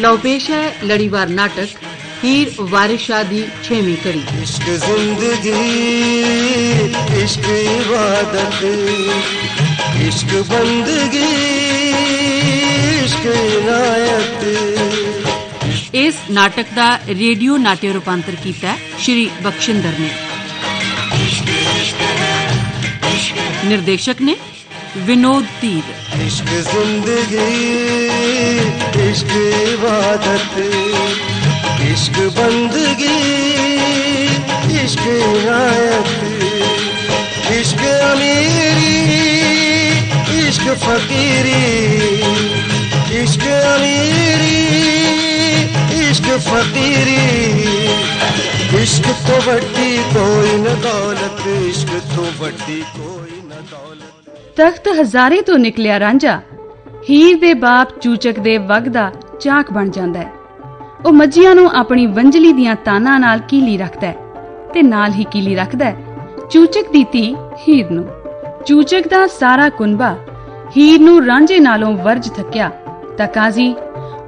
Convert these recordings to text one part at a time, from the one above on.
लवपेश है लड़ीवार नाटक हीर वारिश शादी छेवीं कड़ी इश्क ज़िंदगी इश्क इबादत इश्क बंदगी इश्क इनायत। इस नाटक दा रेडियो नाट्य रूपांतर कीता श्री बख्शिंदर ने। निर्देशक ने विनोद तीर। इश्क ज़िंदगी, इश्क इबादत, इश्क बंदगी, इश्क इनायत इश्क अमीरी, इश्क फकीरी, इश्क अमीरी, इश्क फकीरी। इश्क तो बड़ी कोई न दौलत, इश्क तो बड़ी कोई ਤਖਤ ਹਜ਼ਾਰੇ ਤੋਂ ਨਿਕਲਿਆ ਰਾਂਝਾ, ਹੀਰ ਦੇ ਬਾਪ ਚੂਚਕ ਦੇ ਵਗ ਦਾ ਚਾਕ ਬਣ ਜਾਂਦਾ ਹੈ। ਉਹ ਮੱਝੀਆਂ ਨੂੰ ਆਪਣੀ ਵੰਜਲੀ ਦੀਆਂ ਤਾਨਾਂ ਨਾਲ ਕੀਲੀ ਰੱਖਦਾ ਹੈ ਤੇ ਨਾਲ ਹੀ ਕੀਲੀ ਰੱਖਦਾ ਹੈ ਚੂਚਕ ਦੀ ਧੀ ਹੀਰ ਨੂੰ। ਚੂਚਕ ਦਾ ਸਾਰਾ ਕੁੰਬਾ ਹੀਰ ਨੂੰ ਰਾਂਝੇ ਨਾਲੋਂ ਵਰਜ ਥੱਕਿਆ ਤਾਂ ਕਾਜ਼ੀ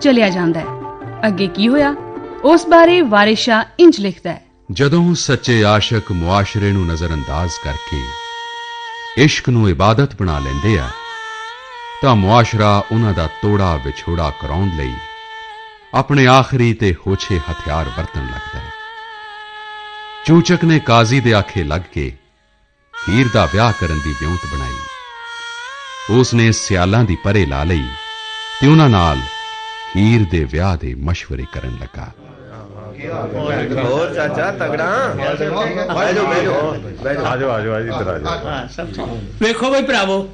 ਚਲਿਆ ਜਾਂਦਾ ਹੈ। ਅੱਗੇ ਕੀ ਹੋਇਆ? ਉਸ ਬਾਰੇ ਵਾਰਿਸ਼ਾ ਇੰਜ ਲਿਖਦਾ ਹੈ। ਜਦੋਂ ਸੱਚੇ ਆਸ਼ਿਕ ਮੁਆਸ਼ਰੇ ਨੂੰ ਨਜ਼ਰਅੰਦਾਜ਼ ਕਰਕੇ ਇਸ਼ਕ ਨੂੰ ਇਬਾਦਤ ਬਣਾ ਲੈਂਦੇ ਆ, ਤਾਂ ਮੁਆਸ਼ਰਾ ਉਹਨਾਂ ਦਾ ਤੋੜਾ ਵਿਛੋੜਾ ਕਰਾਉਣ ਲਈ ਆਪਣੇ ਆਖਰੀ ਤੇ ਹੋਛੇ ਹਥਿਆਰ ਵਰਤਣ ਲੱਗਦਾ ਹੈ। ਚੂਚਕ ਨੇ ਕਾਜ਼ੀ ਦੇ ਆਖੇ ਲੱਗ ਕੇ ਹੀਰ ਦਾ ਵਿਆਹ ਕਰਨ ਦੀ ਵਿਉਂਤ ਬਣਾਈ। ਉਸ ਨੇ ਸਿਆਲਾਂ ਦੀ ਪਰੇ ਲਾ ਲਈ ਤੇ ਉਹਨਾਂ ਨਾਲ ਹੀਰ ਦੇ ਵਿਆਹ ਦੇ ਮਸ਼ਵਰੇ ਕਰਨ ਲੱਗਾ। ਹੋਰ ਚਾਚਾ ਤਗੜਾ? ਬਹਿ ਜਾਓ ਆਜੋ ਆਜੋ ਆਜ ਇੱਧਰ ਆਜੋ ਵੇਖੋ ਬਈ ਭਰਾਵੋ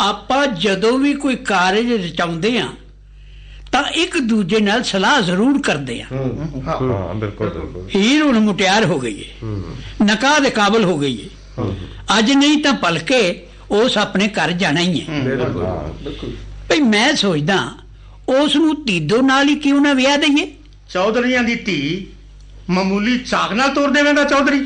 ਆਪਾਂ ਜਦੋਂ ਵੀ ਕੋਈ ਕਾਰਜ ਰਚਾਉਂਦੇ ਆ ਤਾਂ ਇੱਕ ਦੂਜੇ ਨਾਲ ਸਲਾਹ ਜ਼ਰੂਰ ਕਰਦੇ ਆ ਹਾਂ ਬਿਲਕੁਲ ਬਿਲਕੁਲ। ਹੀਰ ਹੁਣ ਮੁਟਿਆਰ ਹੋ ਗਈ ਹੈ। ਨਕਾਹ ਦੇ ਕਾਬਲ ਹੋ ਗਈ ਹੈ। ਅੱਜ ਨਹੀਂ ਤਾਂ ਭਲਕੇ ਉਸ ਆਪਣੇ ਘਰ ਜਾਣਾ ਹੀ ਹੈ ਭਈ ਮੈਂ ਸੋਚਦਾ ਉਸ ਨੂੰ ਤੀਦੋ ਨਾਲ ਹੀ ਕਿਉਂ ਨਾ ਵਿਆਹ ਦਈਏ? ਚੌਧਰੀਆਂ ਦੀ ਧੀ ਮਾਮੂਲੀ ਚਾਕ ਨਾਲ ਤੋਰ ਦੇਵੇਂਗਾ ਚੌਧਰੀ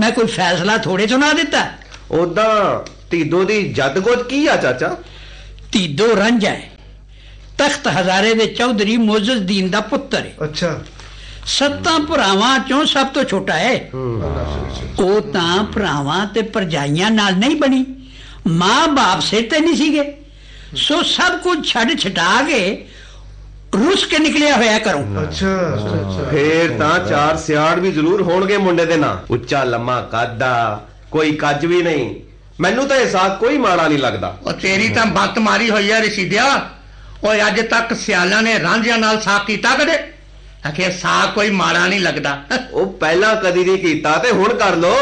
ਮੈਂ ਕੋਈ ਫੈਸਲਾ ਥੋੜੇ ਸੁਣਾ ਦਿੱਤਾ ਉਦਾਂ ਧੀਦੋ ਦੀ ਜਦਗੋਦ ਕੀ ਆ ਚਾਚਾ ਤੀਦੋ ਰੰਜ ਹੈ ਤਖਤ ਹਜ਼ਾਰੇ ਦੇ ਚੌਧਰੀ ਮੋਜ਼ਜ਼ ਦੀਨ ਦਾ ਪੁੱਤਰ ਹੈ ਅੱਛਾ ਸੱਤਾਂ ਭਰਾਵਾਂ ਚੋਂ ਸਭ ਤੋਂ ਛੋਟਾ ਹੈ ਉਹ ਤਾਂ ਭਰਾਵਾਂ ਤੇ ਪਰਜਾਈਆਂ ਨਾਲ ਨਹੀਂ ਬਣੀ ਮਾਂ-ਬਾਪ ਸਿਰ ਤੇ ਨਹੀਂ ਸੀਗੇ ਸੋ ਸਭ ਕੁਝ ਛੱਡ ਛਟਾ ਕੇ ਰੁੱਸ ਕੇ ਨਿਕਲਿਆ ਹੋਇਆ ਕਰੋ। ਫੇਰ ਤਾਂ ਚਾਰ ਸਿਆੜ ਵੀ ਜ਼ਰੂਰ ਹੋਣਗੇ ਮੁੰਡੇ ਦੇ ਨਾਂ। ਉੱਚਾ ਲੰਮਾ ਕਾਦਾ ਕੋਈ ਕੱਜ ਵੀ ਨਹੀਂ। ਮੈਨੂੰ ਤਾਂ ਇਹ ਸਾਥ ਕੋਈ ਮਾੜਾ ਨਹੀਂ ਲੱਗਦਾ। ਉਹ ਤੇਰੀ ਤਾਂ ਬੱਤ ਮਾਰੀ ਹੋਈ ਆ ਰਸ਼ੀਦਿਆ ਓਏ ਅੱਜ ਤੱਕ ਸਿਆਲਾਂ ਨੇ ਰਾਂਝਿਆਂ ਨਾਲ ਸਾਕ ਕੀਤਾ ਕਦੇ? ਆਖੇ ਸਾਕ ਕੋਈ ਮਾੜਾ ਨਹੀਂ ਲੱਗਦਾ। ਉਹ ਪਹਿਲਾਂ ਕਦੀ ਨਹੀਂ ਕੀਤਾ ਤੇ ਹੁਣ ਕਰ ਲੋ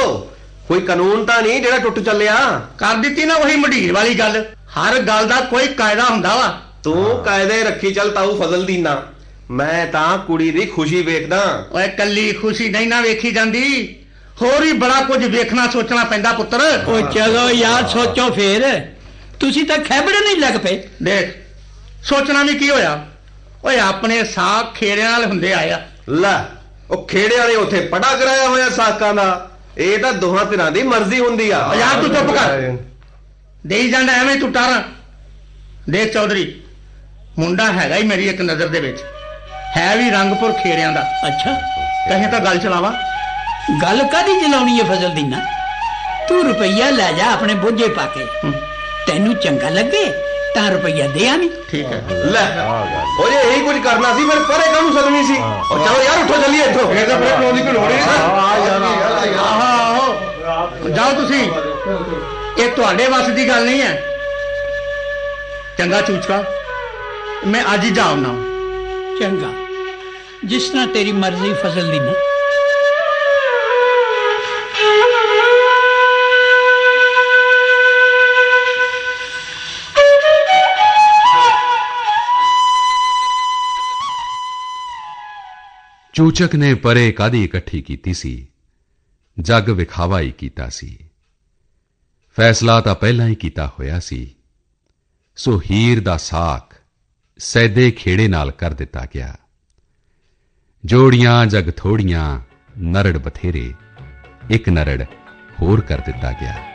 ਕੋਈ ਕਾਨੂੰਨ ਤਾਂ ਨਹੀਂ ਜਿਹੜਾ ਟੁੱਟ ਚੱਲਿਆ। ਕਰ ਦਿੱਤੀ ਨਾ ਉਹੀ ਮਢੀਰ ਵਾਲੀ ਗੱਲ। ਹਰ ਗੱਲ ਦਾ ਕੋਈ ਕਾਇਦਾ ਹੁੰਦਾ ਵਾ। ਤੂੰ ਕਾਇਦੇ ਰੱਖੀ ਚੱਲ ਤਾਊ ਫਜ਼ਲ ਦੀ ਨਾ। ਮੈਂ ਤਾਂ ਕੁੜੀ ਦੀ ਖੁਸ਼ੀ ਵੇਖਦਾ। ਓਏ ਕੱਲੀ ਖੁਸ਼ੀ ਨਹੀਂ ਨਾ ਵੇਖੀ ਜਾਂਦੀ। ਹੋਰ ਵੀ ਬੜਾ ਕੁਝ ਵੇਖਣਾ ਸੋਚਣਾ ਪੈਂਦਾ ਪੁੱਤਰ। ਉਹ ਚਲੋ ਯਾਰ ਸੋਚੋ ਫੇਰ। ਤੁਸੀਂ ਤਾਂ ਖੈਬੜੇ ਨਹੀਂ ਲੱਗ ਪਏ। ਦੇਖ ਸੋਚਣਾ ਵੀ ਕੀ ਹੋਇਆ? ਓਏ ਆਪਣੇ ਸਾਕ ਖੇੜਿਆਂ ਨਾਲ ਹੁੰਦੇ ਆਇਆ। ਲੈ ਉਹ ਖੇੜੇ ਵਾਲੇ ਉੱਥੇ ਪੜਾ ਕਰਾਇਆ ਹੋਇਆ ਸਾਕਾਂ ਦਾ। ਇਹ ਤਾਂ ਦੋਹਾਂ ਧਿਰਾਂ ਦੀ ਮਰਜ਼ੀ ਹੁੰਦੀ ਆ। ਓ ਯਾਰ ਤੂੰ ਚੁੱਪ ਕਰ। ਦੇਈ ਜਾਂਦਾ ਐਵੇਂ ਤੂੰ ਟਾਰਾਂ। ਦੇਖ ਚੌਧਰੀ ਮੁੰਡਾ ਹੈਗਾ ਹੀ ਮੇਰੀ ਇੱਕ ਨਜ਼ਰ ਦੇ ਵਿੱਚ। ਹੈ ਵੀ ਰੰਗਪੁਰ ਖੇੜਿਆਂ ਦਾ। ਅੱਛਾ। ਕਹੇ ਤਾਂ ਗੱਲ ਚਲਾਵਾ। ਗੱਲ ਕਾਦੀ ਚਲਾਉਣੀ ਹੈ ਫਜ਼ਲ ਦੀ ਨਾ? ਤੂੰ ਰੁਪਈਆ ਲੈ ਜਾ ਆਪਣੇ ਬੋਝੇ ਪਾ ਕੇ। ਤੈਨੂੰ ਚੰਗਾ ਲੱਗੇ ਤਾਂ ਰੁਪਈਆ ਦੇ ਆਵੀਂ। ਠੀਕ ਹੈ। ਲੈ। ਉਹ ਜੇ ਇਹੀ ਕੁਝ ਕਰਨਾ ਸੀ ਫਿਰ ਪਰੇ ਕਾਹਨੂੰ ਸਦਮੀ ਸੀ? ਉਹ ਚਲੋ ਯਾਰ ਉੱਠੋ ਚੱਲੀਏ ਇੱਥੋਂ। ਇਹ ਤਾਂ ਫਿਰ ਦੀ ਲੋੜ ਆਹੋ ਆਹੋ ਜਾਓ ਤੁਸੀਂ। ਇਹ ਤੁਹਾਡੇ ਵੱਸ ਦੀ ਗੱਲ ਨਹੀਂ ਹੈ ਚੰਗਾ ਚੂਚਕਾ ਮੈਂ ਅੱਜ ਹੀ ਜਾਉਣਾ ਚੰਗਾ ਜਿਸ ਤਰ੍ਹਾਂ ਤੇਰੀ ਮਰਜ਼ੀ ਫਜ਼ਲ ਦੀ ਨਾ ਚੂਚਕ ਨੇ ਪਰੇ ਕਾਦੀ ਇਕੱਠੀ ਕੀਤੀ ਸੀ ਜੱਗ ਵਿਖਾਵਾ ਹੀ ਕੀਤਾ ਸੀ ਫੈਸਲਾ ਤਾਂ ਪਹਿਲਾਂ ਹੀ ਕੀਤਾ ਹੋਇਆ ਸੀ। ਸੋ ਹੀਰ ਦਾ ਸਾਖ ਸੈਦੇ ਖੇੜੇ ਨਾਲ ਕਰ ਦਿੱਤਾ ਗਿਆ। ਜੋੜੀਆਂ ਜਗ ਥੋੜੀਆਂ ਨਰੜ ਬਥੇਰੇ, ਇੱਕ ਨਰੜ ਹੋਰ ਕਰ ਦਿੱਤਾ ਗਿਆ।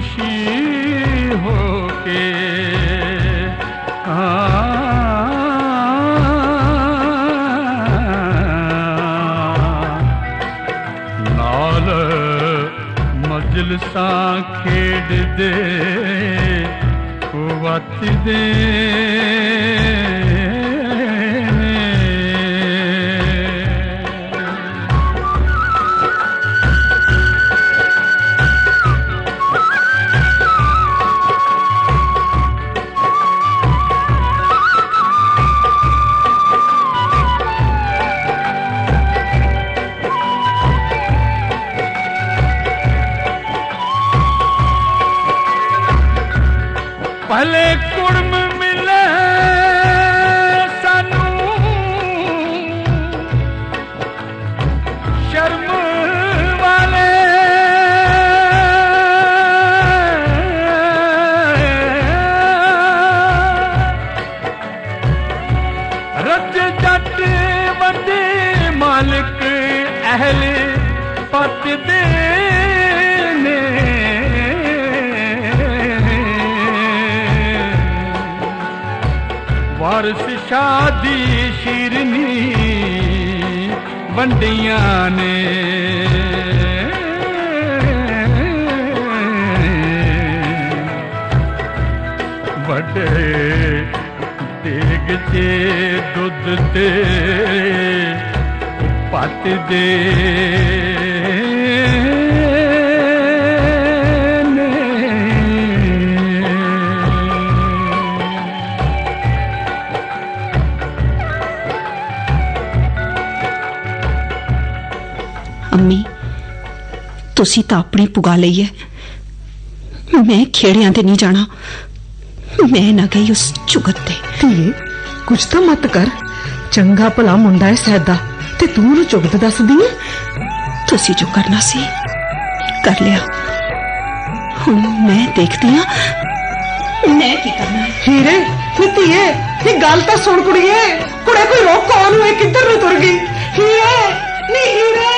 खुशी हो के नाल मजलसा खेड़ दे वत दे ਅਹਲ ਪਤ ਦੇ ਨੇ। ਵਾਰਸ ਸ਼ਾਦੀ ਸ਼ਿਰਨੀ ਵੰਡੀਆਂ ਨੇ। ਵੱਡੇ ਤੇਗ ਤੇ ਦੁੱਧ ਤੇ ਪੱਤ ਦੇ ਨੇ ਅੰਮੀ ਤੁਸੀਂ ਤਾਂ ਆਪਣੀ ਪੁਗਾ ਲਈ ਹੈ ਮੈਂ ਖੇੜਿਆਂ ਤੇ ਨਹੀਂ ਜਾਣਾ ਮੈਂ ਨਾ ਗਈ ਉਸ ਚੁਗਤ ਤੇ ਧੀਏ ਕੁਛ ਤਾਂ ਮਤ ਕਰ ਚੰਗਾ ਭਲਾ ਮੁੰਡਾ ਹੈ ਸੈਦਾ ਤੇ ਤੂੰ ਉਹਨੂੰ ਚੁਗਤ ਦੱਸਦੀ ਹੈ ਤੁਸੀਂ ਜੋ ਕਰਨਾ ਸੀ, ਕਰ ਲਿਆ। ਹੁਣ ਮੈਂ ਦੇਖਦੀ ਹਾਂ ਮੈਂ ਕੀ ਕਰਨਾ? ਹੈ ਹੀਰੇ, ਨੀ ਧੀਏ, ਨੀ ਗੱਲ ਤਾਂ ਸੁਣ ਕੁੜੀਏ। ਕੁੜੇ ਕੋਈ ਰੋਕ ਕੌਣ ਨੂੰ? ਇਹ ਕਿੱਧਰ ਨੂੰ ਤੁਰ ਗਈ? ਹੀਰੇ, ਨੀ ਹੀਰੇ ਹੀਰ!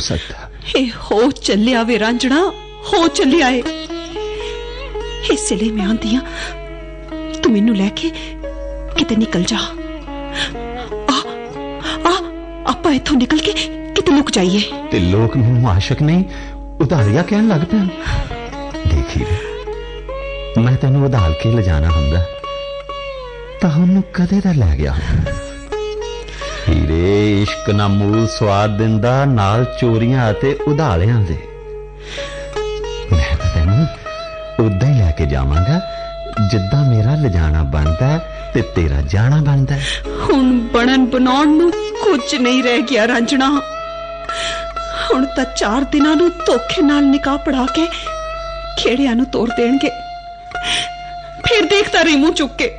ਸਕਦਾ ਇਹ ਹੋ ਚੱਲਿਆ ਵੇ ਰਾਂਝਣਾ ਹੋ ਚੱਲਿਆ ਏ। ਇਸੇ ਲਈ ਮੈਂ ਆਂਦੀ ਆ ਤੂੰ ਮੈਨੂੰ ਲੈ ਕੇ ਕਿਤੇ ਨਿਕਲ ਜਾ। ਆ ਆ ਆਪਾਂ ਇੱਥੋਂ ਨਿਕਲ ਕੇ ਕਿਤੇ ਲੁਕ ਜਾਈਏ। ਤੇ ਲੋਕ ਮੈਨੂੰ ਆਸ਼ਕ ਨਹੀਂ ਉਧਾਰੀਆ ਕਹਿਣ ਲੱਗ ਪੈਣ ਦੇਖ ਮੈਂ ਤੈਨੂੰ ਉਧਾਲ ਕੇ ਲਿਜਾਣਾ ਹੁੰਦਾ। ਤਾਂ ਉਹਨੂੰ ਕਦੇ ਦਾ ਲੈ ਗਿਆ ਹੀਰੇ ਇਸ਼ਕ ਨਾ ਮੂਲ ਸਵਾਦ ਦਿੰਦਾ, ਨਾਲ ਚੋਰੀਆਂ ਅਤੇ ਉਧਾਲਿਆਂ ਦੇ। ਮੈਂ ਤਾਂ ਤੈਨੂੰ ਉਦਾਂ ਹੀ ਲੈ ਕੇ ਜਾਵਾਂਗਾ, ਜਿੱਦਾਂ ਮੇਰਾ ਲਿਜਾਣਾ ਬਣਦਾ ਹੈ ਤੇ ਤੇਰਾ ਜਾਣਾ ਬਣਦਾ ਹੈ। ਹੁਣ ਬਣਨ ਬਣਾਉਣ ਨੂੰ ਕੁਝ ਨਹੀਂ ਰਹਿ ਗਿਆ ਰਾਂਝਣਾ। ਹੁਣ ਤਾਂ ਚਾਰ ਦਿਨਾਂ ਨੂੰ ਧੋਖੇ ਨਾਲ ਨਿਕਾਹ ਪੜਾ ਕੇ ਖੇੜਿਆਂ ਨੂੰ ਤੋੜ ਦੇਣਗੇ। ਫਿਰ ਦੇਖਦਾ ਰਹੀ ਮੂੰਹ ਚੁੱਕ ਕੇ।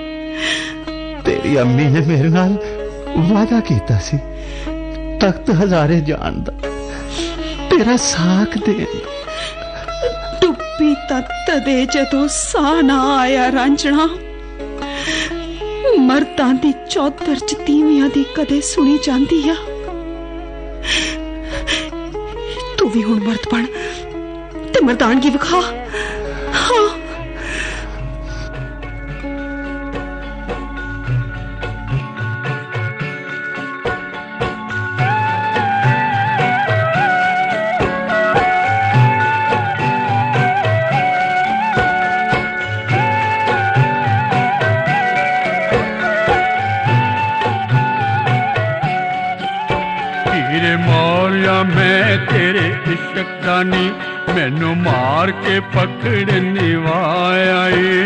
ਤੇਰੀ ਅੰਮੀ ਨੇ ਮੇਰੇ ਨਾਲ ਵਾਅਦਾ ਕੀਤਾ ਸੀ। ਤਖਤ ਹਜ਼ਾਰੇ ਜਾਣ ਦਾ। ਤੇਰਾ ਸਾਖ ਦੇਣ ਦਾ। ਡੁੱਬੀ ਤੱਤ ਦੇ ਜਦੋਂ ਸਾਹ ਨਾ ਆਇਆ ਰਾਂਝਣਾ, ਮਰਦਾਂ ਦੀ ਚੌਧਰ ਚ ਤੀਵੀਆਂ ਦੀ ਕਦੇ ਸੁਣੀ ਜਾਂਦੀ ਆ। ਤੂੰ ਵੀ ਹੁਣ ਮਰਦ ਬਣ ਤੇ ਮਰਦਾਨਗੀ ਵਿਖਾ। ਹਾਂ। ਮੈਂ ਤੇਰੇ ਇਸ਼ਕ ਦਾ ਨੀ, ਮੈਨੂੰ ਮਾਰ ਕੇ ਪਕੜ ਨਿਵਾਇਆ ਏ।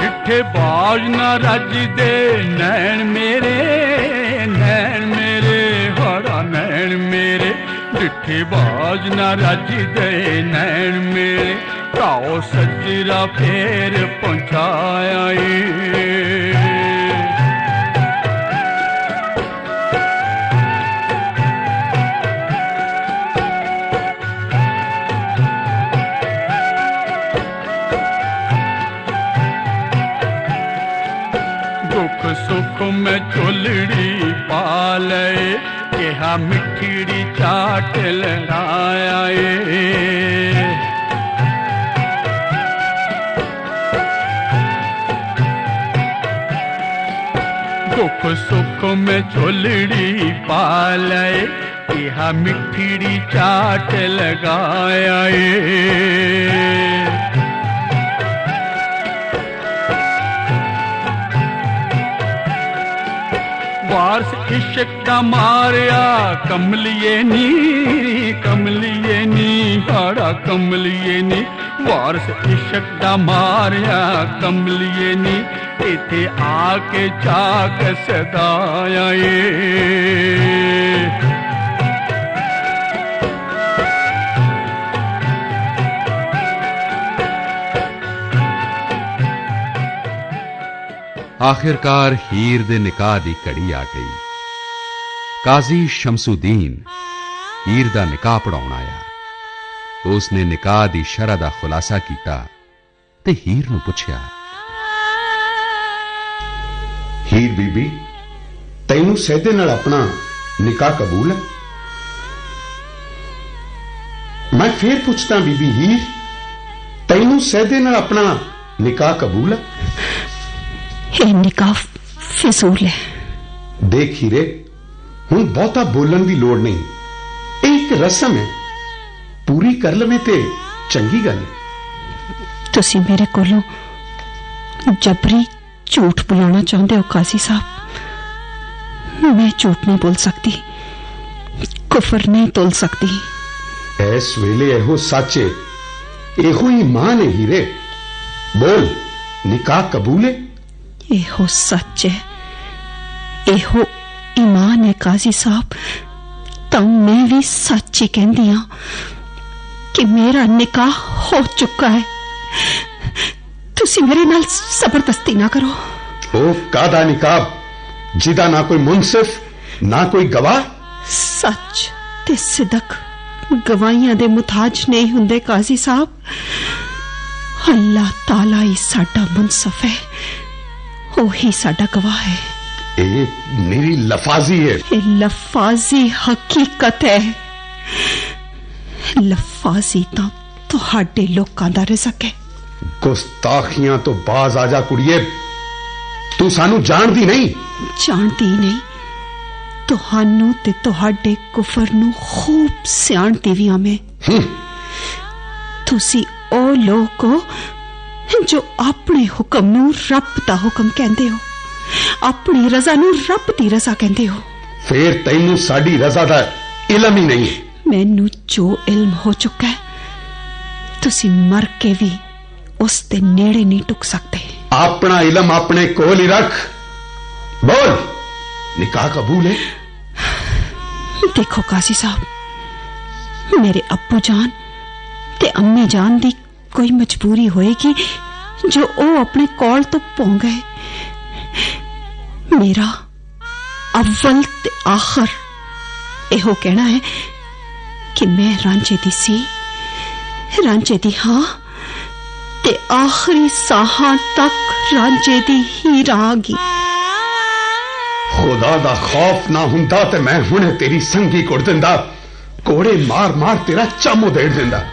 ਜਿੱਥੇ ਬਾਜ ਨਾ ਰੱਜਦੇ ਨੈਣ ਮੇਰੇ मिठे बाजना रज दे नैन मेरे भ्राओ सजरा फेर पहुंचाई दुख सुख में चुलड़ी पाले कहा मिठड़ी चाट लड़ाया दुख सुख में झोलड़ी पाल मिठड़ी चाट लगाया ਵਾਰਸ ਇਸ਼ਕ ਦਾ ਮਾਰਿਆ, ਕਮਲੀਏ ਨੀ ਕਮਲੀਏ ਨੀ ਹਾੜਾ ਕਮਲੀਏ ਨੀ। ਵਾਰਸ ਇਸ਼ਕ ਦਾ ਮਾਰਿਆ, ਕਮਲੀਏ ਨੀ, ਇੱਥੇ ਆ ਕੇ ਚਾਕ ਸਦਾਇਆ ਏ ਆਖਿਰਕਾਰ ਹੀਰ ਦੇ ਨਿਕਾਹ ਦੀ ਘੜੀ ਆ ਗਈ। ਕਾਜ਼ੀ ਸ਼ਮਸੂਦੀਨ ਹੀਰ ਦਾ ਨਿਕਾਹ ਪੜਾਉਣ ਆਇਆ। ਉਸ ਨੇ ਨਿਕਾਹ ਦੀ ਸ਼ਰਅ ਦਾ ਖੁਲਾਸਾ ਕੀਤਾ ਤੇ ਹੀਰ ਨੂੰ ਪੁੱਛਿਆ, ਹੀਰ ਬੀਬੀ, ਤੈਨੂੰ ਸਹਿਦੇ ਨਾਲ ਆਪਣਾ ਨਿਕਾਹ ਕਬੂਲ ਹੈ? ਮੈਂ ਫੇਰ ਪੁੱਛਦਾ ਬੀਬੀ ਹੀਰ, ਤੈਨੂੰ ਸਹਿਦੇ ਨਾਲ ਆਪਣਾ ਨਿਕਾਹ ਕਬੂਲ ਹੈ? ਇਹ ਨਿਕਾਹ ਫਿਜ਼ੂਲ ਹੈ ਦੇਖ ਹੀਰੇ ਹੁਣ ਬਹੁਤਾ ਬੋਲਣ ਦੀ ਲੋੜ ਨਹੀਂ ਇਹ ਇੱਕ ਰਸਮ ਹੈ ਪੂਰੀ ਕਰ ਲਵੇਂ ਤੇ ਚੰਗੀ ਗੱਲ ਹੈ ਤੁਸੀਂ ਮੇਰੇ ਕੋਲੋਂ ਜਬਰੀ ਝੂਠ ਬੁਲਾਉਣਾ ਚਾਹੁੰਦੇ ਹੋ ਕਾਜ਼ੀ ਸਾਹਿਬ ਮੈਂ ਝੂਠ ਨਹੀਂ ਬੋਲ ਸਕਦੀ ਕੁਫਰ ਨਹੀਂ ਤੋਲ ਸਕਦੀ ਇਸ ਵੇਲੇ ਇਹੋ ਸੱਚ ਹੈ ਇਹੋ ਹੀ ਮਾਨ ਹੈ ਹੀਰੇ ਬੋਲ ਨਿਕਾਹ ਕਬੂਲ ਹੈ ਇਹੋ ਸੱਚ ਹੈ ਇਹੋ ਈਮਾਨ ਹੈ ਕਾਜ਼ੀ ਸਾਹਿਬ ਤਾਂ ਮੈਂ ਵੀ ਸੱਚ ਹੀ ਕਹਿੰਦੀ ਹਾਂ ਕਿ ਮੇਰਾ ਨਿਕਾਹ ਹੋ ਚੁੱਕਾ ਹੈ ਤੁਸੀਂ ਮੇਰੇ ਨਾਲ ਜ਼ਬਰਦਸਤੀ ਨਾ ਕਰੋ ਉਹ ਕਾਦਾ ਨਿਕਾਹ ਜਿਹਦਾ ਨਾ ਕੋਈ ਮੁਨਸਿਫ ਨਾ ਕੋਈ ਗਵਾਹ ਸੱਚ ਤੇ ਸਿਦਕ ਗਵਾਹੀਆਂ ਦੇ ਮੁਤਾਜ ਨਹੀਂ ਹੁੰਦੇ ਕਾਜ਼ੀ ਸਾਹਿਬ ਅੱਲਾਹ ਤਾਲਾ ਹੀ ਸਾਡਾ ਮੁਨਸਫ ਹੈ ਉਹੀ ਸਾਡਾ ਗਵਾਹ ਹੈ। ਇਹ ਮੇਰੀ ਲਫਾਜ਼ੀ ਹੈ। ਇਹ ਲਫਾਜ਼ੀ ਹਕੀਕਤ ਹੈ। ਲਫਾਜ਼ੀ ਤਾਂ ਤੁਹਾਡੇ ਲੋਕਾਂ ਦਾ ਰਿਜ਼ਕ ਹੈ। ਗੁਸਤਾਖੀਆਂ ਤੋਂ ਬਾਜ਼ ਆ ਜਾ ਕੁੜੀਏ। ਤੂੰ ਸਾਨੂੰ ਜਾਣਦੀ ਨਹੀਂ। ਜਾਣਦੀ ਨਹੀਂ। ਤੁਹਾਨੂੰ ਤੇ ਤੁਹਾਡੇ ਕੁਫਰ ਨੂੰ ਖੂਬ ਸਿਆਣਦੀ ਵੀ ਹਾਂ ਮੈਂ। ਤੁਸੀਂ ਉਹ ਲੋਕ ਜੋ ਆਪਣੇ ਹੁਕਮ ਨੂੰ ਰੱਬ ਦਾ ਹੁਕਮ ਕਹਿੰਦੇ ਹੋ ਆਪਣੀ ਰਜ਼ਾ ਨੂੰ ਰੱਬ ਦੀ ਰਜ਼ਾ ਕਹਿੰਦੇ ਹੋ ਫੇਰ ਤੈਨੂੰ ਸਾਡੀ ਰਜ਼ਾ ਦਾ ਇਲਮ ਹੀ ਨਹੀਂ ਹੈ ਮੈਨੂੰ ਜੋ ਇਲਮ ਹੋ ਚੁੱਕਾ ਹੈ ਤੁਸੀਂ ਮਰ ਕੇ ਵੀ ਉਸ ਦੇ ਨੇੜੇ ਨਹੀਂ ਟੁਕ ਸਕਦੇ ਆਪਣਾ ਇਲਮ ਆਪਣੇ ਕੋਲ ਹੀ ਰੱਖ ਬੋਲ ਨਿਕਾਹ ਕਬੂਲ ਹੈ ਦੇਖੋ ਕਾਜ਼ੀ ਸਾਹਿਬ ਮੇਰੇ ਅੱਬੂ ਜਾਨ ਤੇ ਅੰਮੀ ਜਾਨ ਦੀ ਕੋਈ ਮਜਬੂਰੀ ਹੋਏਗੀ ਜੋ ਉਹ ਆਪਣੇ ਕੋਲ ਤੋਂ ਪੌਂ ਗਏ ਮੇਰਾ ਅਵਲ ਤੇ ਆਖਰ ਇਹੋ ਕਹਿਣਾ ਹੈ ਕਿ ਮੈਂ ਰਾਂਝੇ ਦੀ ਸੀ ਰਾਂਝੇ ਦੀ ਹਾਂ ਤੇ ਆਖਰੀ ਸਾਹਾਂ ਤੱਕ ਰਾਂਝੇ ਦੀ ਹੀ ਰਹਾਂਗੀ ਖੁਦਾ ਦਾ ਖੌਫ ਨਾ ਹੁੰਦਾ ਤੇ ਮੈਂ ਹੁਣੇ ਤੇਰੀ ਸੰਗੀ ਕੁੱਟ ਦਿੰਦਾ ਕੋੜੇ ਮਾਰ ਮਾਰ ਤੇਰਾ ਚਾਮੋ ਦੇੜ ਦਿੰਦਾ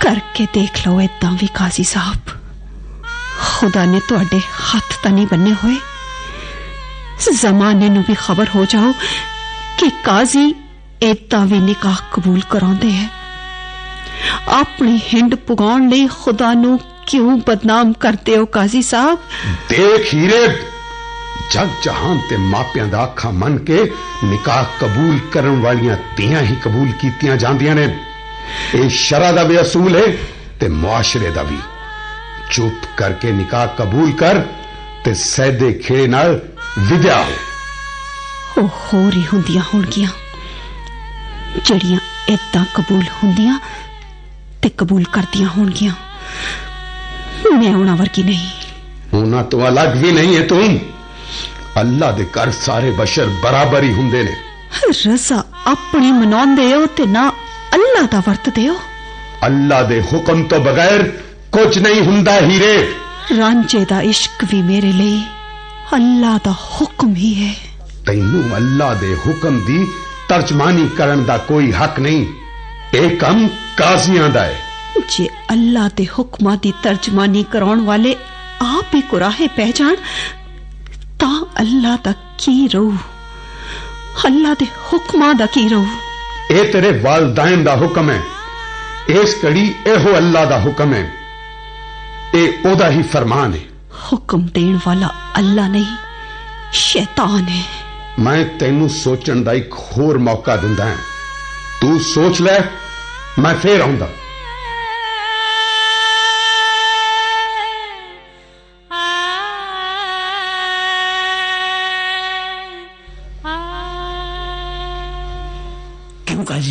ਕਰਕੇ ਦੇਖ ਲਓ ਏਦਾਂ ਵੀ ਕਾਜ਼ੀ ਸਾਹਿਬ ਖੁਦਾ ਨੇ ਤੁਹਾਡੇ ਹੱਥ ਤਾਂ ਨਹੀਂ ਬੰਨੇ ਹੋਏ ਜ਼ਮਾਨੇ ਨੂੰ ਵੀ ਖਬਰ ਹੋ ਜਾਓ ਕਿ ਕਾਜ਼ੀ ਏਦਾਂ ਵੀ ਨਿਕਾਹ ਕਬੂਲ ਕਰਾਉਂਦੇ ਹੈ ਆਪਣੀ ਹਿੰਡ ਪੁਗਾਉਣ ਲਈ ਖੁਦਾ ਨੂੰ ਕਿਉਂ ਬਦਨਾਮ ਕਰਦੇ ਹੋ ਕਾਜ਼ੀ ਸਾਹਿਬ ਦੇਖ ਹੀਰੇ ਜਗ ਜਹਾਨ ਤੇ ਮਾਪਿਆਂ ਦਾ ਅੱਖਾਂ ਮੰਨ ਕੇ ਨਿਕਾਹ ਕਬੂਲ ਕਰਨ ਵਾਲੀਆਂ ਧੀਆਂ ਹੀ ਕਬੂਲ ਕੀਤੀਆਂ ਜਾਂਦੀਆਂ ਨੇ ਇਹ ਸ਼ਰਾ ਦਾ ਵੀ ਅਸੂਲ ਹੈ ਤੇ ਮੁਆਸ਼ਰੇ ਦਾ ਵੀ ਚੁੱਪ ਕਰਕੇ ਨਿਕਾਹ ਕਬੂਲ ਕਰ ਤੇ ਸੈਦੇ ਖੇੜੇ ਨਾਲ ਵਿਦਿਆ ਹੋ ਉਹ ਹੋਰ ਹੀ ਹੁੰਦੀਆਂ ਹੋਣਗੀਆਂ ਜਿਹੜੀਆਂ ਏਦਾਂ ਕਬੂਲ ਹੁੰਦੀਆਂ ਤੇ ਕਬੂਲ ਕਰਦੀਆਂ ਹੋਣਗੀਆਂ ਮੈਂ ਉਹਨਾਂ ਵਰਗੀ ਨਹੀਂ ਉਹਨਾਂ ਤੋਂ ਅਲੱਗ ਵੀ ਨਹੀਂ ਹੈ ਤੂੰ ਅੱਲਾ ਦੇ ਘਰ ਸਾਰੇ ਬਸ਼ਰ ਬਰਾਬਰ ਹੀ ਹੁੰਦੇ ਨੇ ਰਜ਼ਾ ਆਪਣੀ ਮਨਾਉਂਦੇ ਹੋ ਤੇ ਨਾ ਅੱਲਾ ਦਾ ਵਰਤਦੇ ਹੋ ਅੱਲਾ ਦੇ ਹੁਕਮ ਤੋਂ ਬਗੈਰ ਕੁਝ ਨਹੀਂ ਹੁੰਦਾ ਹੀਰੇ ਰਾਂਝੇ ਦਾ ਇਸ਼ਕ ਵੀ ਮੇਰੇ ਲਈ ਅੱਲਾ ਦਾ ਹੁਕਮ ਹੀ ਹੈ ਤੈਨੂੰ ਅੱਲਾ ਦੇ ਹੁਕਮ ਦੀ ਤਰਜਮਾਨੀ ਕਰਨ ਦਾ ਕੋਈ ਹੱਕ ਨਹੀਂ ਇਹ ਕੰਮ ਕਾਜ਼ੀਆਂ ਦਾ ਹੈ ਜੇ ਅੱਲਾ ਦੇ ਹੁਕਮਾਂ ਦੀ ਤਰਜਮਾਨੀ ਕਰਾਉਣ ਵਾਲੇ ਆਪ ਹੀ ਕੁਰਾਹੇ ਪੈ ਜਾਣ ਤਾਂ ਅੱਲਾ ਦਾ ਕੀ ਰਹੂ ਅੱਲਾ ਦੇ ਹੁਕਮਾਂ ਦਾ ਕੀ ਰਹੂ ए तेरे वालदेन का हुक्म है। इस कड़ी एहो अल्लाह का हुक्म है। ए ओदा ही फरमान है। हुक्म देन वाला अल्लाह नहीं शैतान है। मैं तेनू सोचण का एक होर मौका दिता है। तू सोच ले मैं फिर आऊँगा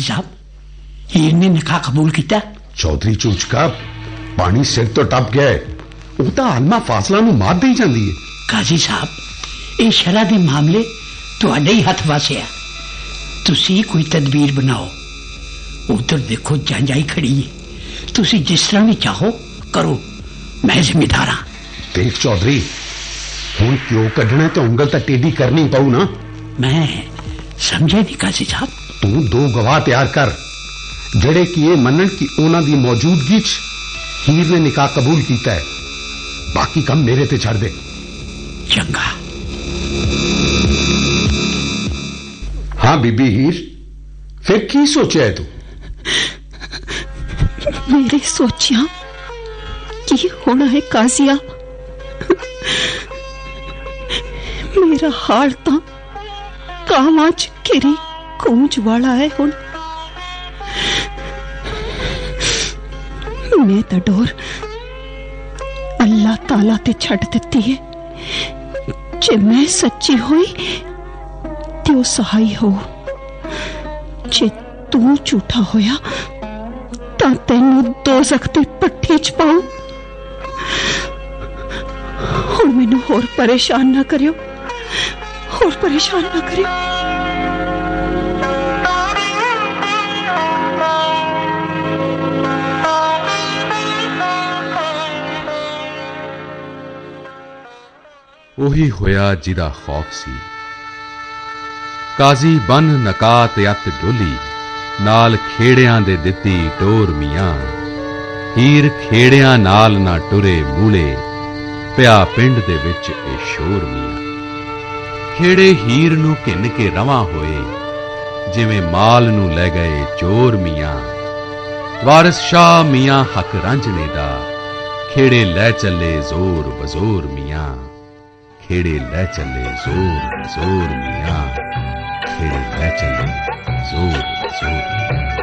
क्यों काजी साहब हीर ने निकाह कबूल किया ਚੌਧਰੀ ਚੂਚਕਾ ਪਾਣੀ ਸਿਰ ਤੋਂ ਟੱਪ ਗਿਆ ਹੈ। ਉਹ ਤਾਂ ਆਲਮਾ ਫਾਸਲਾ ਨੂੰ ਮਾਰ ਦੇਈ ਜਾਂਦੀ ਹੈ ਕਾਜ਼ੀ ਸਾਹਿਬ ਇਹ ਸ਼ਰਾ ਦੇ ਮਾਮਲੇ ਤੁਹਾਡੇ ਹੀ ਹੱਥ ਵਾਸੇ ਆ ਤੁਸੀਂ ਕੋਈ ਤਦਬੀਰ ਬਣਾਓ ਉਧਰ ਦੇਖੋ ਜਾਂਜਾਈ ਖੜੀ ਹੈ ਤੁਸੀਂ ਜਿਸ ਤਰ੍ਹਾਂ ਵੀ ਚਾਹੋ ਕਰੋ ਮੈਂ ਜ਼ਿੰਮੇਦਾਰ ਹਾਂ ਦੇਖ ਚੌਧਰੀ ਹੁਣ ਕਿਉਂ ਕੱਢਣਾ ਤੇ ਉਂਗਲ ਤਾਂ ਟੇਢੀ ਕਰਨੀ ਪਊ ਨਾ ਮੈਂ ਸਮਝਿਆ ਨਹੀਂ ਕਾਜ਼ੀ ਸਾਹਿਬ ਤੂੰ ਦੋ ਗਵਾਹ ਤਿਆਰ ਕਰ ਜਿਹੜੇ ਕਿ ਇਹ ਮੰਨਣ ਕਿ ਉਹਨਾਂ ਦੀ ਮੌਜੂਦਗੀ 'ਚ ਹੀਰ ਨੇ ਨਿਕਾਹ ਕਬੂਲ ਕੀਤਾ ਹੈ ਬਾਕੀ ਕੰਮ ਮੇਰੇ ਤੇ ਛੱਡ ਦੇ ਚੰਗਾ ਹਾਂ ਬੀਬੀ ਹੀਰ ਫਿਰ ਕੀ ਸੋਚਿਆ ਹੈ ਤੂੰ ਮੇਰੇ ਸੋਚਿਆ ਕੀ ਹੋਣਾ ਹੈ ਕਾਜ਼ੀਆ ਮੇਰਾ ਹਾਲ ਤਾਂ ਕਾਵਾਂ ਚ ਘਿਰੀ ਕੂੰਜ ਵਾਲਾ ਹੈ ਹੁਣ ਮੈਂ ਤਾਂ ਡੋਰ ਅੱਲਾਹ ਤਾਲਾ ਤੇ ਛੱਡ ਦਿੱਤੀ ਹੈ ਜੇ ਮੈਂ ਸੱਚੀ ਹੋਈ ਤੇ ਉਹ ਸਹਾਈ ਹੋ ਜੇ ਤੂੰ ਝੂਠਾ ਹੋਇਆ ਤਾਂ ਤੈਨੂੰ ਦੋ ਸਖਤੀ ਪੱਠੀ ਚ ਪਾਉ ਹੁਣ ਮੈਨੂੰ ਹੋਰ ਪਰੇਸ਼ਾਨ ਨਾ ਕਰਿਓ ਹੋਰ ਪਰੇਸ਼ਾਨ ਨਾ ਕਰਿਓ ਉਹੀ ਹੋਇਆ ਜਿਹਦਾ ਖੌਫ ਸੀ। ਕਾਜ਼ੀ ਬਨ ਨਕਾਤ ਅਤ ਡੋਲੀ, ਨਾਲ ਖੇੜਿਆਂ ਦੇ ਦਿੱਤੀ ਟੋਰ ਮੀਆਂ। ਹੀਰ ਖੇੜਿਆਂ ਨਾਲ ਨਾ ਟੁਰੇ ਮੂਲੇ, ਪਿਆ ਪਿੰਡ ਦੇ ਵਿੱਚ ਇਹ ਸ਼ੋਰ ਮੀਆਂ। ਖੇੜੇ ਹੀਰ ਨੂੰ ਘਿੰਨ ਕੇ ਰਵਾਂ ਹੋਏ, ਜਿਵੇਂ ਮਾਲ ਨੂੰ ਲੈ ਗਏ ਚੋਰ ਮੀਆਂ। ਵਾਰਿਸ ਸ਼ਾਹ ਮੀਆਂ ਹਕ ਰਾਂਝਣੇ ਦਾ, ਖੇੜੇ ਲੈ ਚੱਲੇ ਜ਼ੋਰ ਬਜ਼ੋਰ ਮੀਆਂ। खेड़े ले चले ज़ोर ज़ोर मिया। खेड़े ले चले ज़ोर ज़ोर मिया।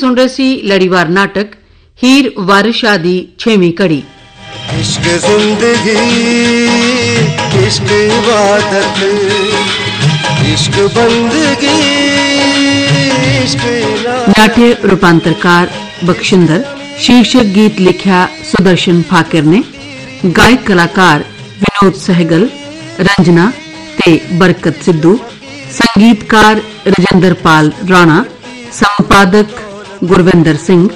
सुन रहे सी लड़ीवार नाटक हीर वारिशा दी छेवी कड़ी। इश्क ज़िंदगी इश्क इबादत इश्क बंदगी इश्क नाट्य रूपांतरकार बक्षिंदर शीर्षक गीत लिखा सुदर्शन फाकिर ने गायक कलाकार विनोद सहगल रंजना ते बरकत सिद्धू संगीतकार रजेंद्र पाल राणा संपादक ਗੁਰਵਿੰਦਰ ਸਿੰਘ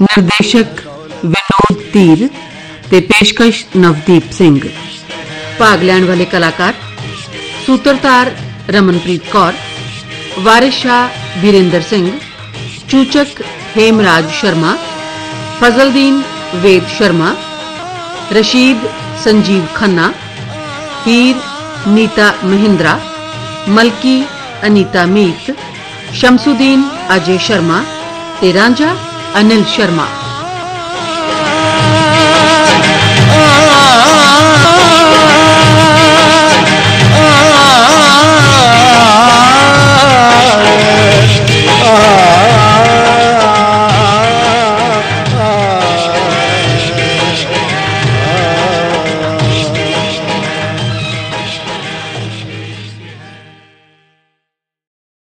ਨਿਰਦੇਸ਼ਕ ਵਿਨੋਦ ਧੀਰ ਤੇ ਪੇਸ਼ਕਸ਼ ਨਵਦੀਪ ਸਿੰਘ ਭਾਗ ਲੈਣ ਵਾਲੇ ਕਲਾਕਾਰ ਸੂਤਰਧਾਰ ਰਮਨਪ੍ਰੀਤ ਕੌਰ ਵਾਰਿਸ ਸ਼ਾਹ ਬੀਰੇਂਦਰ ਸਿੰਘ ਚੂਚਕ ਹੇਮਰਾਜ ਸ਼ਰਮਾ ਫਜ਼ਲਦੀਨ ਵੇਦ ਸ਼ਰਮਾ ਰਸ਼ੀਦ ਸੰਜੀਵ ਖੰਨਾ ਹੀਰ ਨੀਤਾ ਮਹਿੰਦਰਾ ਮਲਕੀ ਅਨੀਤਾ ਮੀਤ ਸ਼ਮਸੁਦੀਨ ਅਜੇ ਸ਼ਰਮਾ तेरांजा अनिल शर्मा।